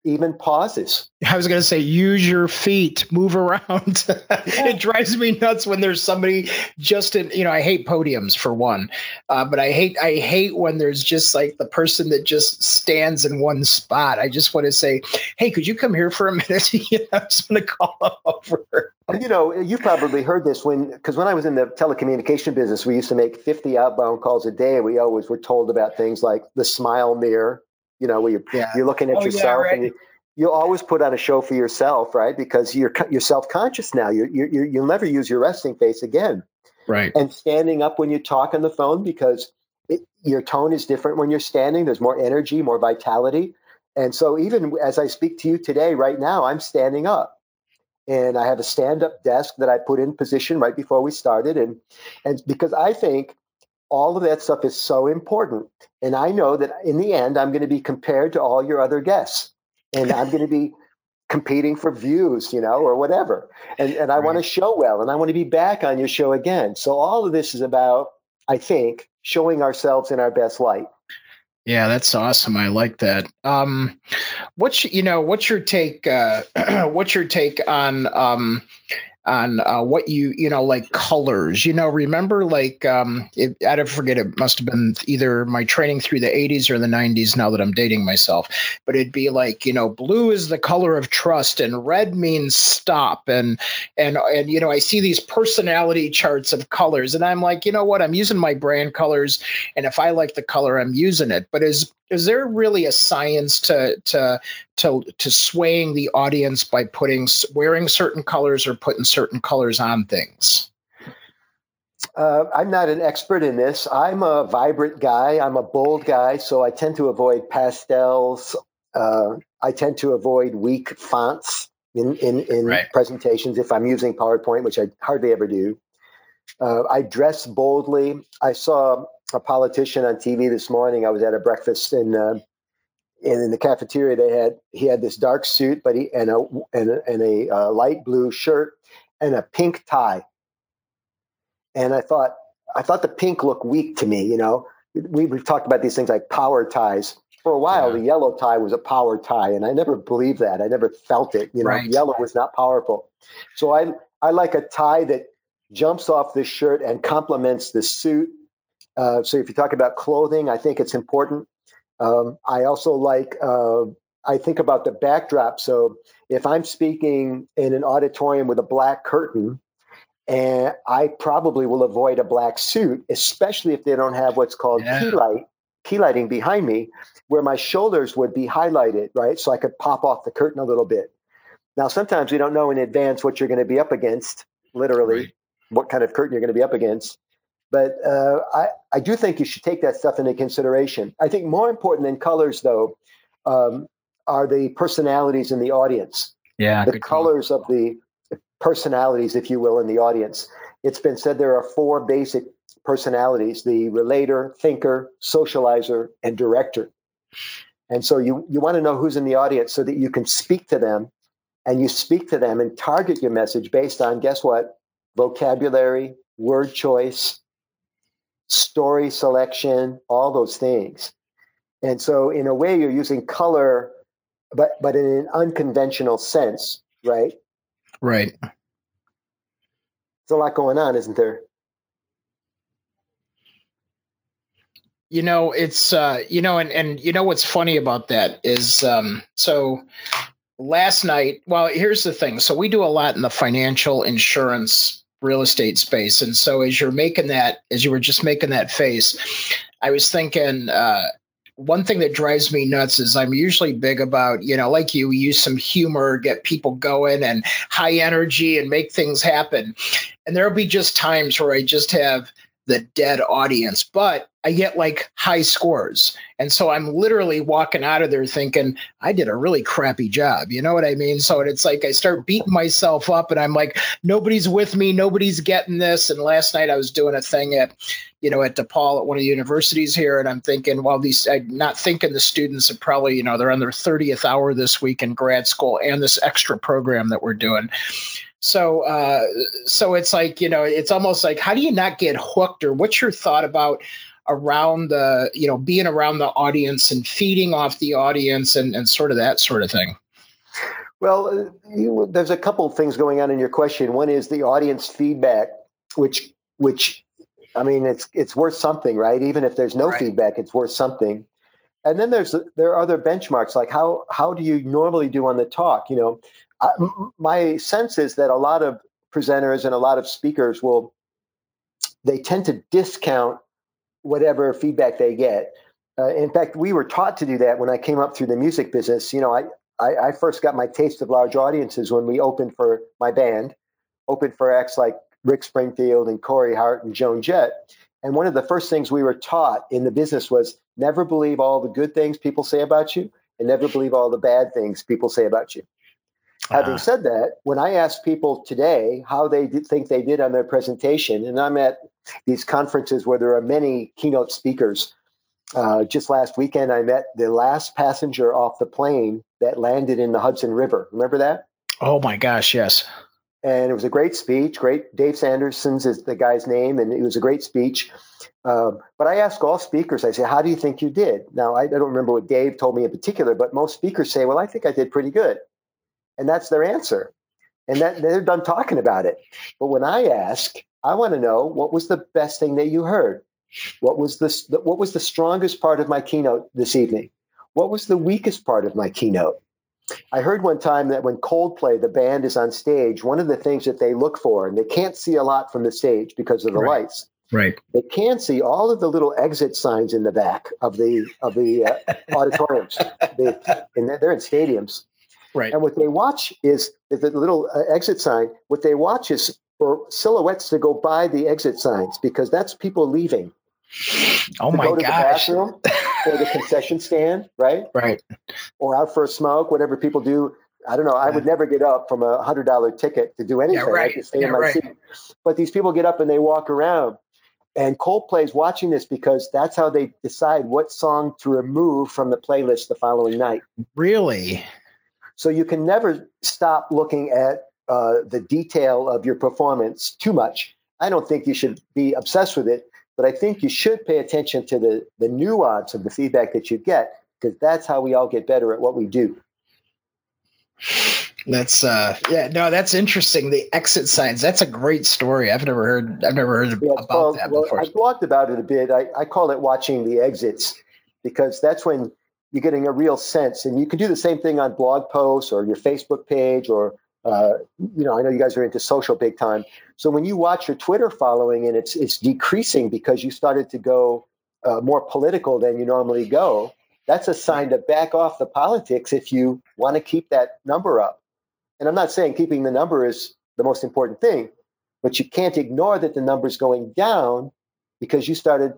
even pauses. I was going to say, use your feet, move around. it drives me nuts when there's somebody just in, you know, I hate podiums for one, uh, but I hate, I hate when there's just like the person that just stands in one spot. I just want to say, hey, could you come here for a minute? you know, I just going to call over. You know, you probably heard this when, because when I was in the telecommunication business, we used to make 50 outbound calls a day. We always were told about things like the smile mirror, you know, where you're, yeah. you're looking at oh, yourself yeah, right. and you, you'll always put on a show for yourself, right? Because you're you're self conscious now. You you you'll never use your resting face again, right? And standing up when you talk on the phone because it, your tone is different when you're standing. There's more energy, more vitality, and so even as I speak to you today, right now, I'm standing up, and I have a stand up desk that I put in position right before we started, and and because I think all of that stuff is so important. And I know that in the end, I'm going to be compared to all your other guests and I'm going to be competing for views, you know, or whatever. And and I right. want to show well, and I want to be back on your show again. So all of this is about, I think, showing ourselves in our best light. Yeah, that's awesome. I like that. Um, what's you know, what's your take? Uh, what's your take on um, on uh, what you you know like colors you know remember like um it, i don't forget it must have been either my training through the 80s or the 90s now that i'm dating myself but it'd be like you know blue is the color of trust and red means stop. And and and you know i see these personality charts of colors and i'm like you know what? I'm using my brand colors and if i like the color i'm using it. But is is there really a science to to to to swaying the audience by putting wearing certain colors or putting certain colors on things? Uh, I'm not an expert in this. I'm a vibrant guy. I'm a bold guy, so I tend to avoid pastels. Uh, I tend to avoid weak fonts in in, in right. presentations if I'm using PowerPoint, which I hardly ever do. Uh, I dress boldly. I saw a politician on TV this morning. I was at a breakfast in uh, and in the cafeteria they had he had this dark suit, but he and a and a, and a uh, light blue shirt and a pink tie. And I thought I thought the pink looked weak to me. You know, we, we've talked about these things like power ties. For a while, yeah. the yellow tie was a power tie, and I never believed that. I never felt it. You know, right. yellow was not powerful. So I I like a tie that jumps off this shirt and complements the suit. Uh, so if you talk about clothing, I think it's important. Um, I also like. Uh, I think about the backdrop. So if I'm speaking in an auditorium with a black curtain, and I probably will avoid a black suit, especially if they don't have what's called yeah. key light, key lighting behind me, where my shoulders would be highlighted, right? So I could pop off the curtain a little bit. Now, sometimes we don't know in advance what you're going to be up against, literally, right. What kind of curtain you're going to be up against. But uh, I, I do think you should take that stuff into consideration. I think more important than colors, though, um, are the personalities in the audience. Yeah, the colors of the personalities, if you will, in the audience. It's been said there are four basic personalities the relator, thinker, socializer, and director. And so you, you want to know who's in the audience so that you can speak to them and you speak to them and target your message based on guess what? Vocabulary, word choice, story selection, all those things. And so in a way you're using color but but in an unconventional sense, right? Right. There's a lot going on, isn't there? You know, it's uh, you know, and and you know what's funny about that is um, so last night. Well, here's the thing. So we do a lot in the financial insurance real estate space, and so as you're making that, as you were just making that face, I was thinking, uh, one thing that drives me nuts is I'm usually big about, you know, like you, use some humor, get people going and high energy and make things happen. And there'll be just times where I just have the dead audience, but I get like high scores. And so I'm literally walking out of there thinking, I did a really crappy job. You know what I mean? So it's like I start beating myself up and I'm like, nobody's with me, nobody's getting this. And last night I was doing a thing at, you know, at DePaul at one of the universities here. And I'm thinking, well, these, I'm not thinking the students are probably, you know, they're on their 30th hour this week in grad school and this extra program that we're doing. So, uh, so it's like you know, it's almost like how do you not get hooked, or what's your thought about around the you know being around the audience and feeding off the audience and and sort of that sort of thing. Well, uh, you, there's a couple of things going on in your question. One is the audience feedback, which which I mean, it's it's worth something, right? Even if there's no right. feedback, it's worth something. And then there's there are other benchmarks like how how do you normally do on the talk? You know, I, my sense is that a lot of presenters and a lot of speakers will they tend to discount whatever feedback they get. Uh, in fact, we were taught to do that when I came up through the music business. You know, I, I, I first got my taste of large audiences when we opened for my band, opened for acts like Rick Springfield and Corey Hart and Joan Jett. And one of the first things we were taught in the business was never believe all the good things people say about you and never believe all the bad things people say about you. Having uh said that, when I ask people today how they think they did on their presentation, and I'm at these conferences where there are many keynote speakers. Uh, just last weekend, I met the last passenger off the plane that landed in the Hudson River. Remember that? Oh my gosh, yes. And it was a great speech. Great. Dave Sanderson's is the guy's name, and it was a great speech. Um, but I ask all speakers, I say, How do you think you did? Now, I, I don't remember what Dave told me in particular, but most speakers say, Well, I think I did pretty good and that's their answer. And that they're done talking about it. But when I ask, I want to know what was the best thing that you heard? What was the what was the strongest part of my keynote this evening? What was the weakest part of my keynote? I heard one time that when Coldplay, the band is on stage, one of the things that they look for, and they can't see a lot from the stage because of the right. lights. Right. They can see all of the little exit signs in the back of the of the uh, auditoriums. They, and they're in stadiums. Right. And what they watch is, is the little uh, exit sign. What they watch is for silhouettes to go by the exit signs because that's people leaving. Oh my go to gosh. The bathroom or the concession stand, right? Right. Or out for a smoke, whatever people do. I don't know. I would never get up from a hundred dollar ticket to do anything. Yeah, right. I just stay yeah, in my right. seat. But these people get up and they walk around. And Coldplay's watching this because that's how they decide what song to remove from the playlist the following night. Really? So you can never stop looking at uh, the detail of your performance too much. I don't think you should be obsessed with it, but I think you should pay attention to the, the nuance of the feedback that you get because that's how we all get better at what we do. That's uh yeah no that's interesting the exit signs that's a great story I've never heard I've never heard yeah, about called, that before. Well, I blogged about it a bit I, I call it watching the exits because that's when you're getting a real sense and you can do the same thing on blog posts or your Facebook page or uh, you know I know you guys are into social big time. So when you watch your Twitter following and it's it's decreasing because you started to go uh, more political than you normally go that's a sign to back off the politics if you want to keep that number up. And I'm not saying keeping the number is the most important thing, but you can't ignore that the number's going down because you started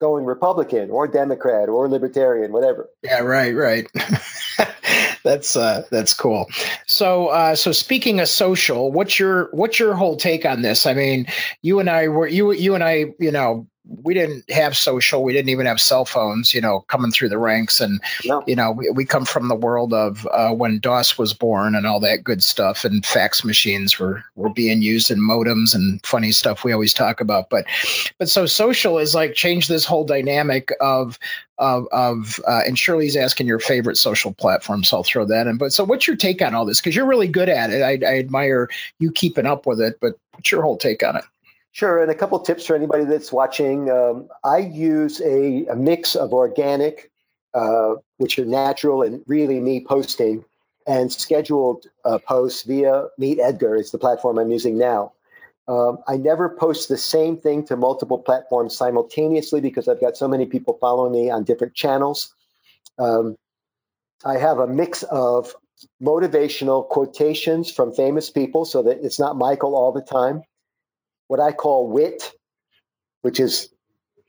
going Republican or Democrat or Libertarian, whatever. Yeah, right, right. that's uh, that's cool. So uh, so speaking of social, what's your what's your whole take on this? I mean, you and I were you you and I, you know, we didn't have social we didn't even have cell phones you know coming through the ranks. And no. you know we, we come from the world of uh, when dos was born and all that good stuff and fax machines were were being used and modems and funny stuff we always talk about. But but so social is like changed this whole dynamic of of of uh, and shirley's asking your favorite social platform so i'll throw that in. But so what's your take on all this? Because you're really good at it. I, I admire you keeping up with it but what's your whole take on it Sure, and a couple tips for anybody that's watching. Um, I use a, a, mix of organic, uh, which are natural and really me posting, and scheduled uh, posts via Meet Edgar is the platform I'm using now. Um, I never post the same thing to multiple platforms simultaneously because I've got so many people following me on different channels. Um, I have a mix of motivational quotations from famous people so that it's not Michael all the time what I call wit, which is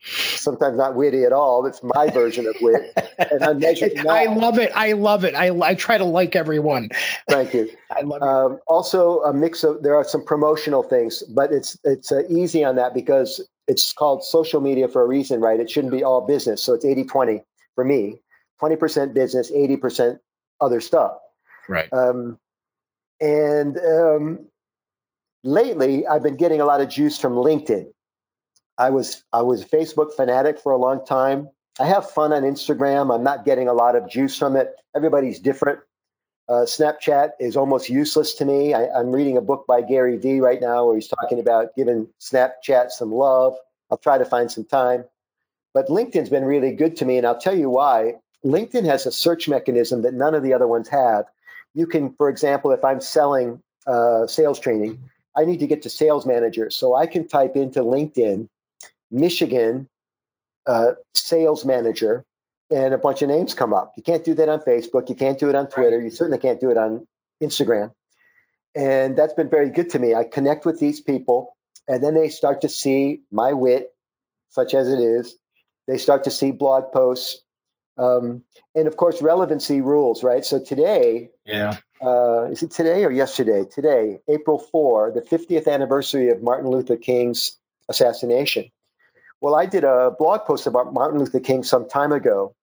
sometimes not witty at all. It's my version of wit. And I'm I love it. I love it. I, I try to like everyone. Thank you. I love um, it. Also, a mix of there are some promotional things, but it's it's uh, easy on that because it's called social media for a reason, right? It shouldn't be all business. So it's 80 20 for me 20% business, 80% other stuff. Right. Um, and um, lately I've been getting a lot of juice from LinkedIn. I was I was a Facebook fanatic for a long time. I have fun on Instagram. I'm not getting a lot of juice from it. Everybody's different. Uh, Snapchat is almost useless to me. I, am reading a book by Gary Vee right now where he's talking about giving Snapchat some love. I'll try to find some time. But LinkedIn's been really good to me, and I'll tell you why. LinkedIn has a search mechanism that none of the other ones have. You can, for example, if I'm selling uh, sales training, I need to get to sales manager. So I can type into LinkedIn, Michigan uh, sales manager, and a bunch of names come up. You can't do that on Facebook. You can't do it on Twitter. You certainly can't do it on Instagram. And that's been very good to me. I connect with these people, and then they start to see my wit, such as it is. They start to see blog posts. Um, and of course, relevancy rules, right? So today, yeah, uh, is it today or yesterday? Today, April 4, the 50th anniversary of Martin Luther King's assassination. Well, I did a blog post about Martin Luther King some time ago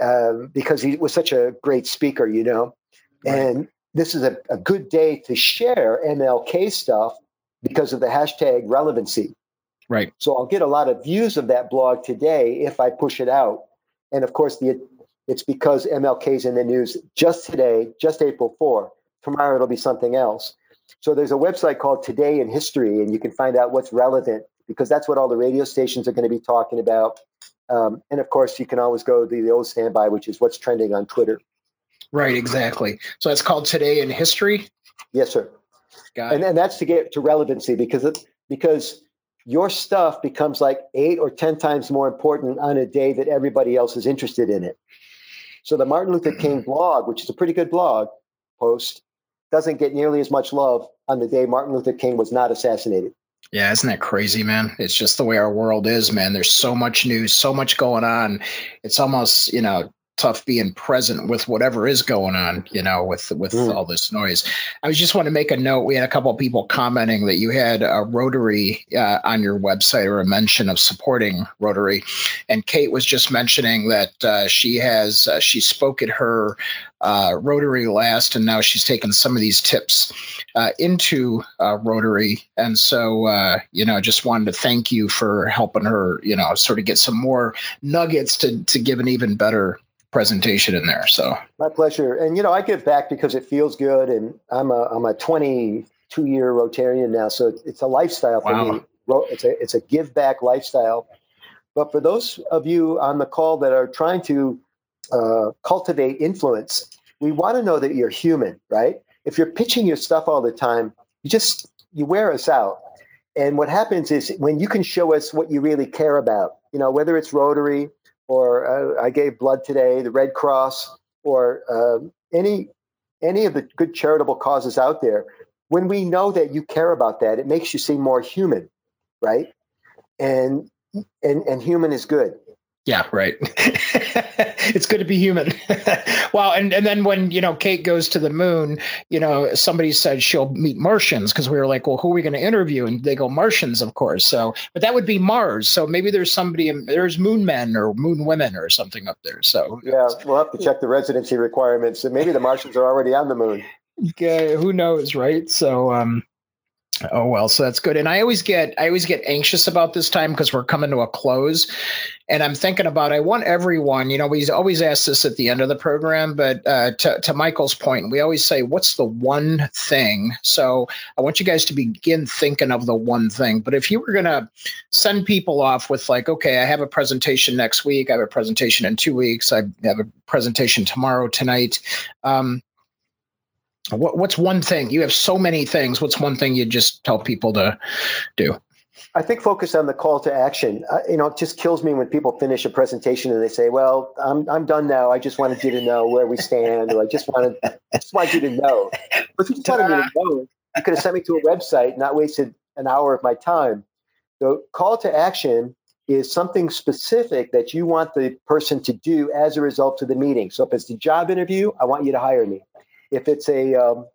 um, because he was such a great speaker, you know. Right. And this is a, a good day to share MLK stuff because of the hashtag relevancy. Right. So I'll get a lot of views of that blog today if I push it out. And of course, the it's because MLK's in the news just today, just April 4. Tomorrow it'll be something else. So there's a website called Today in History, and you can find out what's relevant because that's what all the radio stations are going to be talking about. Um, and of course, you can always go to the old standby, which is what's trending on Twitter. Right, exactly. So that's called Today in History. Yes, sir. Got and, and that's to get to relevancy because it, because your stuff becomes like eight or ten times more important on a day that everybody else is interested in it. So the Martin Luther King blog, which is a pretty good blog post, doesn't get nearly as much love on the day Martin Luther King was not assassinated. Yeah, isn't that crazy, man? It's just the way our world is, man. There's so much news, so much going on. It's almost, you know, tough being present with whatever is going on, you know, with with mm. all this noise. I was just want to make a note. We had a couple of people commenting that you had a Rotary uh, on your website or a mention of supporting Rotary, and Kate was just mentioning that uh, she has uh, she spoke at her uh, Rotary last, and now she's taken some of these tips uh, into uh, Rotary. And so, uh, you know, just wanted to thank you for helping her, you know, sort of get some more nuggets to to give an even better presentation in there. So my pleasure. And you know, I give back because it feels good, and I'm a I'm a 22 year Rotarian now, so it's a lifestyle for wow. me. It's a it's a give back lifestyle. But for those of you on the call that are trying to uh, cultivate influence, we want to know that you're human, right? If you're pitching your stuff all the time, you just you wear us out. And what happens is when you can show us what you really care about, you know, whether it's Rotary or uh, I gave blood today, the Red Cross, or uh, any any of the good charitable causes out there, when we know that you care about that, it makes you seem more human, right? And and and human is good. Yeah, right. it's good to be human. well, and, and then when, you know, Kate goes to the moon, you know, somebody said she'll meet Martians because we were like, well, who are we going to interview? And they go, Martians, of course. So, but that would be Mars. So maybe there's somebody, there's moon men or moon women or something up there. So, yeah, we'll have to check the residency requirements. And maybe the Martians are already on the moon. Yeah, who knows, right? So, um, Oh well, so that's good. And I always get I always get anxious about this time because we're coming to a close. And I'm thinking about I want everyone, you know, we always ask this at the end of the program, but uh, to, to Michael's point, we always say, what's the one thing? So I want you guys to begin thinking of the one thing. But if you were gonna send people off with like, okay, I have a presentation next week, I have a presentation in two weeks, I have a presentation tomorrow, tonight. Um, what, what's one thing? You have so many things. What's one thing you just tell people to do? I think focus on the call to action. Uh, you know, it just kills me when people finish a presentation and they say, "Well, I'm I'm done now. I just wanted you to know where we stand, or I just wanted just wanted you to know." But if you just wanted me to know, you could have sent me to a website, not wasted an hour of my time. The call to action is something specific that you want the person to do as a result of the meeting. So if it's the job interview, I want you to hire me. If it's a um,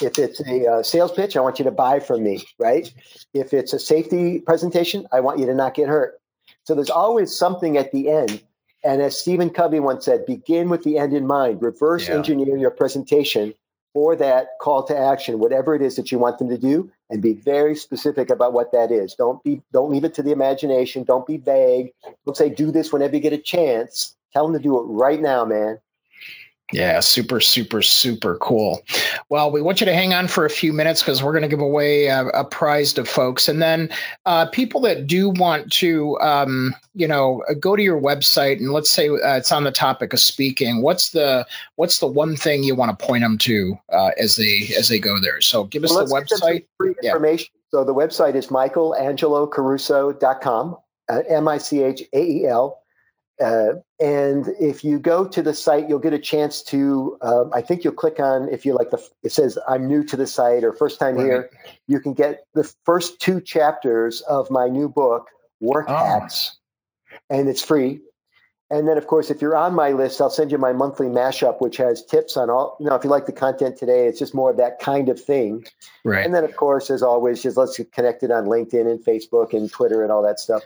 if it's a uh, sales pitch, I want you to buy from me, right? If it's a safety presentation, I want you to not get hurt. So there's always something at the end. And as Stephen Covey once said, begin with the end in mind. Reverse yeah. engineer your presentation for that call to action, whatever it is that you want them to do, and be very specific about what that is. Don't be don't leave it to the imagination. Don't be vague. Don't say do this whenever you get a chance. Tell them to do it right now, man. Yeah, super, super, super cool. Well, we want you to hang on for a few minutes because we're going to give away a, a, prize to folks, and then uh, people that do want to, um, you know, go to your website and let's say uh, it's on the topic of speaking. What's the what's the one thing you want to point them to uh, as they as they go there? So give us well, the website. Free information. Yeah. So the website is michaelangelocaruso.com, uh, M I C H A E L uh, and if you go to the site, you'll get a chance to. Um, I think you'll click on if you like the. It says I'm new to the site or first time right. here. You can get the first two chapters of my new book, Work oh. Hacks, and it's free. And then, of course, if you're on my list, I'll send you my monthly mashup, which has tips on all. You know, if you like the content today, it's just more of that kind of thing. Right. And then, of course, as always, just let's get connected on LinkedIn and Facebook and Twitter and all that stuff.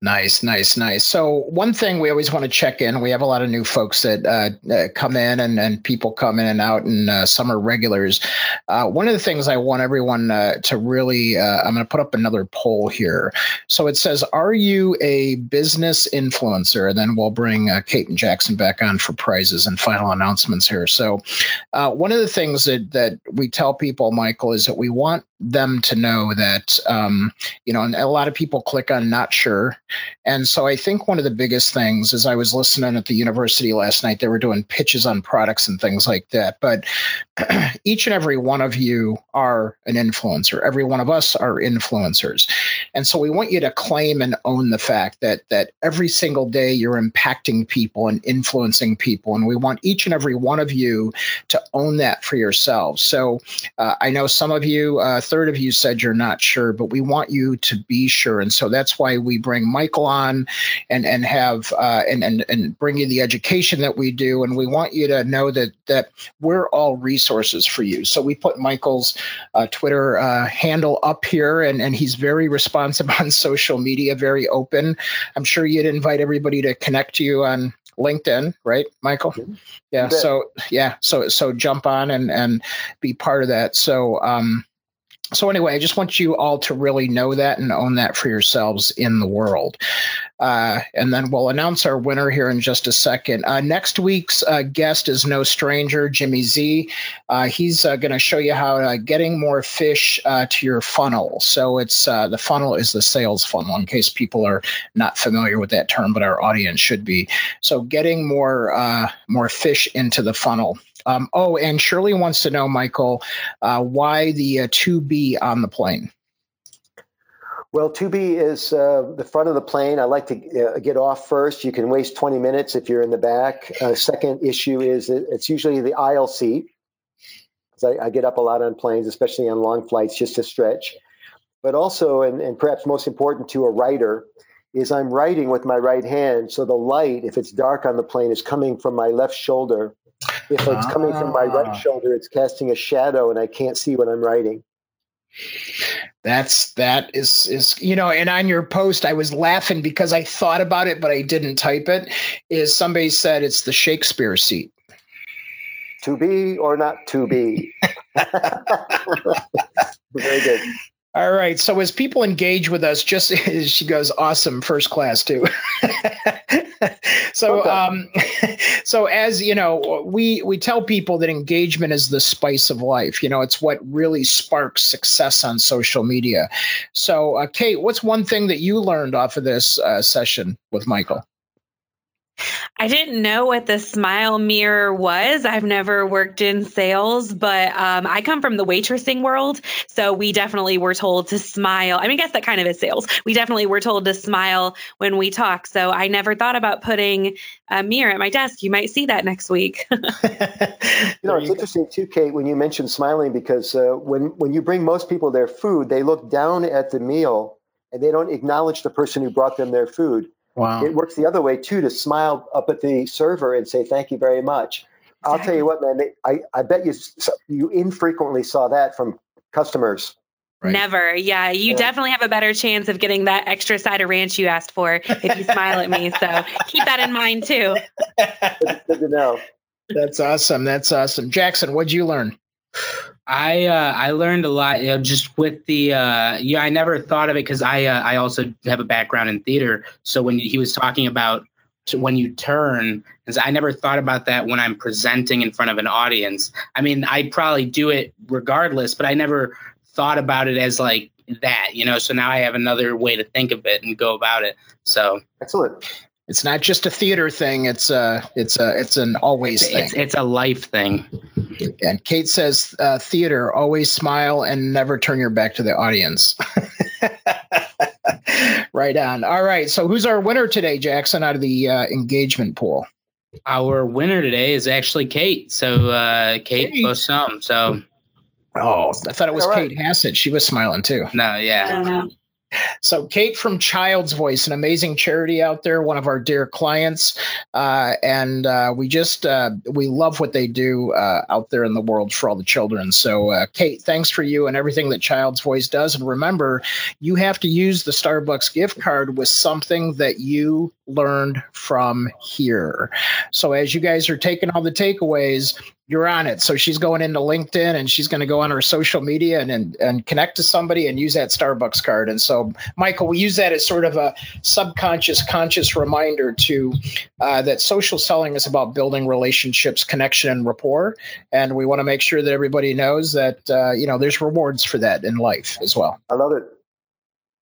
Nice, nice, nice. So one thing we always want to check in. We have a lot of new folks that uh, uh, come in, and, and people come in and out, and uh, some are regulars. Uh, one of the things I want everyone uh, to really, uh, I'm going to put up another poll here. So it says, "Are you a business influencer?" And then we'll bring Kate and Jackson back on for prizes and final announcements here. So one of the things that that we tell people, Michael, is that we want them to know that um, you know, and a lot of people click on not sure. And so I think one of the biggest things is I was listening at the university last night, they were doing pitches on products and things like that. But each and every one of you are an influencer. Every one of us are influencers. And so we want you to claim and own the fact that that every single day you're impacting people and influencing people. And we want each and every one of you to own that for yourselves. So uh, I know some of you, a third of you said you're not sure, but we want you to be sure. And so that's why we bring Michael on and and have uh, and and and bring you the education that we do. And we want you to know that that we're all resources for you. So we put Michael's uh, Twitter uh, handle up here, and and he's very responsive on social media, very open. I'm sure you'd invite everybody to connect to you on LinkedIn, right, Michael? Yeah. So yeah. So so jump on and and be part of that. So um, so anyway, I just want you all to really know that and own that for yourselves in the world. Uh, and then we'll announce our winner here in just a second. Uh, next week's uh, guest is no stranger, Jimmy Z. Uh, he's uh, going to show you how uh, getting more fish to your funnel. So it's the funnel is the sales funnel, in case people are not familiar with that term, but our audience should be. So getting more more fish into the funnel. Um, oh, and Shirley wants to know, Michael, uh, why the uh, 2B on the plane? Well, 2B is uh, the front of the plane. I like to uh, get off first. You can waste 20 minutes if you're in the back. Uh, second issue is it's usually the aisle seat. I, I, get up a lot on planes, especially on long flights, just to stretch. But also, and, and perhaps most important to a writer, is I'm writing with my right hand. So the light, if it's dark on the plane, is coming from my left shoulder if it's coming from my right ah. shoulder, it's casting a shadow and I can't see what I'm writing. That's that is is you know, and on your post, I was laughing because I thought about it, but I didn't type it. Is somebody said it's the Shakespeare seat? To be or not to be? Very good. All right. So as people engage with us, just she goes awesome first class too. so okay. um, so as you know, we we tell people that engagement is the spice of life. You know, it's what really sparks success on social media. So, uh, Kate, what's one thing that you learned off of this uh, session with Michael? I didn't know what the smile mirror was. I've never worked in sales, but um, I come from the waitressing world. So we definitely were told to smile. I mean, I guess that kind of is sales. We definitely were told to smile when we talk. So I never thought about putting a mirror at my desk. You might see that next week. you know, it's interesting too, Kate, when you mentioned smiling, because uh, when, when you bring most people their food, they look down at the meal and they don't acknowledge the person who brought them their food. Wow. It works the other way too to smile up at the server and say thank you very much. Exactly. I'll tell you what, man. I, I bet you you infrequently saw that from customers. Right. Never. Yeah, you yeah. definitely have a better chance of getting that extra side of ranch you asked for if you smile at me. So keep that in mind too. Good, good to know. That's awesome. That's awesome. Jackson, what'd you learn? I uh, I learned a lot, you know, just with the uh, yeah. I never thought of it because I uh, I also have a background in theater. So when he was talking about when you turn, I never thought about that when I'm presenting in front of an audience. I mean, I probably do it regardless, but I never thought about it as like that, you know. So now I have another way to think of it and go about it. So excellent. It's not just a theater thing. It's a it's a it's an always it's, thing. It's, it's, a life thing. And Kate says, uh, "Theater, always smile and never turn your back to the audience." right on. All right. So who's our winner today, Jackson, out of the uh, engagement pool? Our winner today is actually Kate. So uh, Kate, Kate. some. So. Oh, I thought it was right. Kate Hassett. She was smiling too. No, yeah. So, Kate from Child's Voice, an amazing charity out there, one of our dear clients, uh, and uh, we just uh, we love what they do uh, out there in the world for all the children. So, uh, Kate, thanks for you and everything that Child's Voice does. And remember, you have to use the Starbucks gift card with something that you learned from here. So, as you guys are taking all the takeaways, you're on it. So she's going into LinkedIn and she's going to go on her social media and, and, and connect to somebody and use that Starbucks card. And so, Michael, we use that as sort of a subconscious, conscious reminder to uh, that social selling is about building relationships, connection, and rapport. And we want to make sure that everybody knows that uh, you know there's rewards for that in life as well. I love it.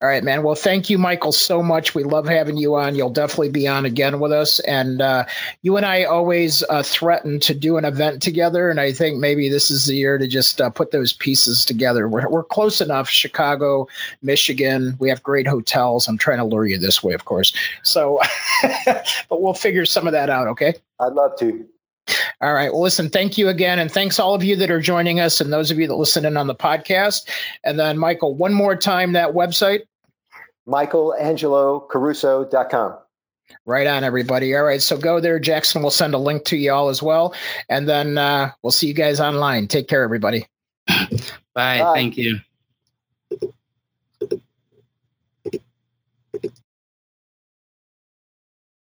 All right, man. Well, thank you, Michael, so much. We love having you on. You'll definitely be on again with us. And uh, you and I always uh, threaten to do an event together. And I think maybe this is the year to just uh, put those pieces together. We're, we're close enough Chicago, Michigan. We have great hotels. I'm trying to lure you this way, of course. So, but we'll figure some of that out, okay? I'd love to. All right. Well, listen, thank you again. And thanks all of you that are joining us and those of you that listen in on the podcast. And then, Michael, one more time that website michaelangelocaruso.com. Right on, everybody. All right, so go there. Jackson will send a link to you all as well. And then uh, we'll see you guys online. Take care, everybody. Bye. Bye. Thank you.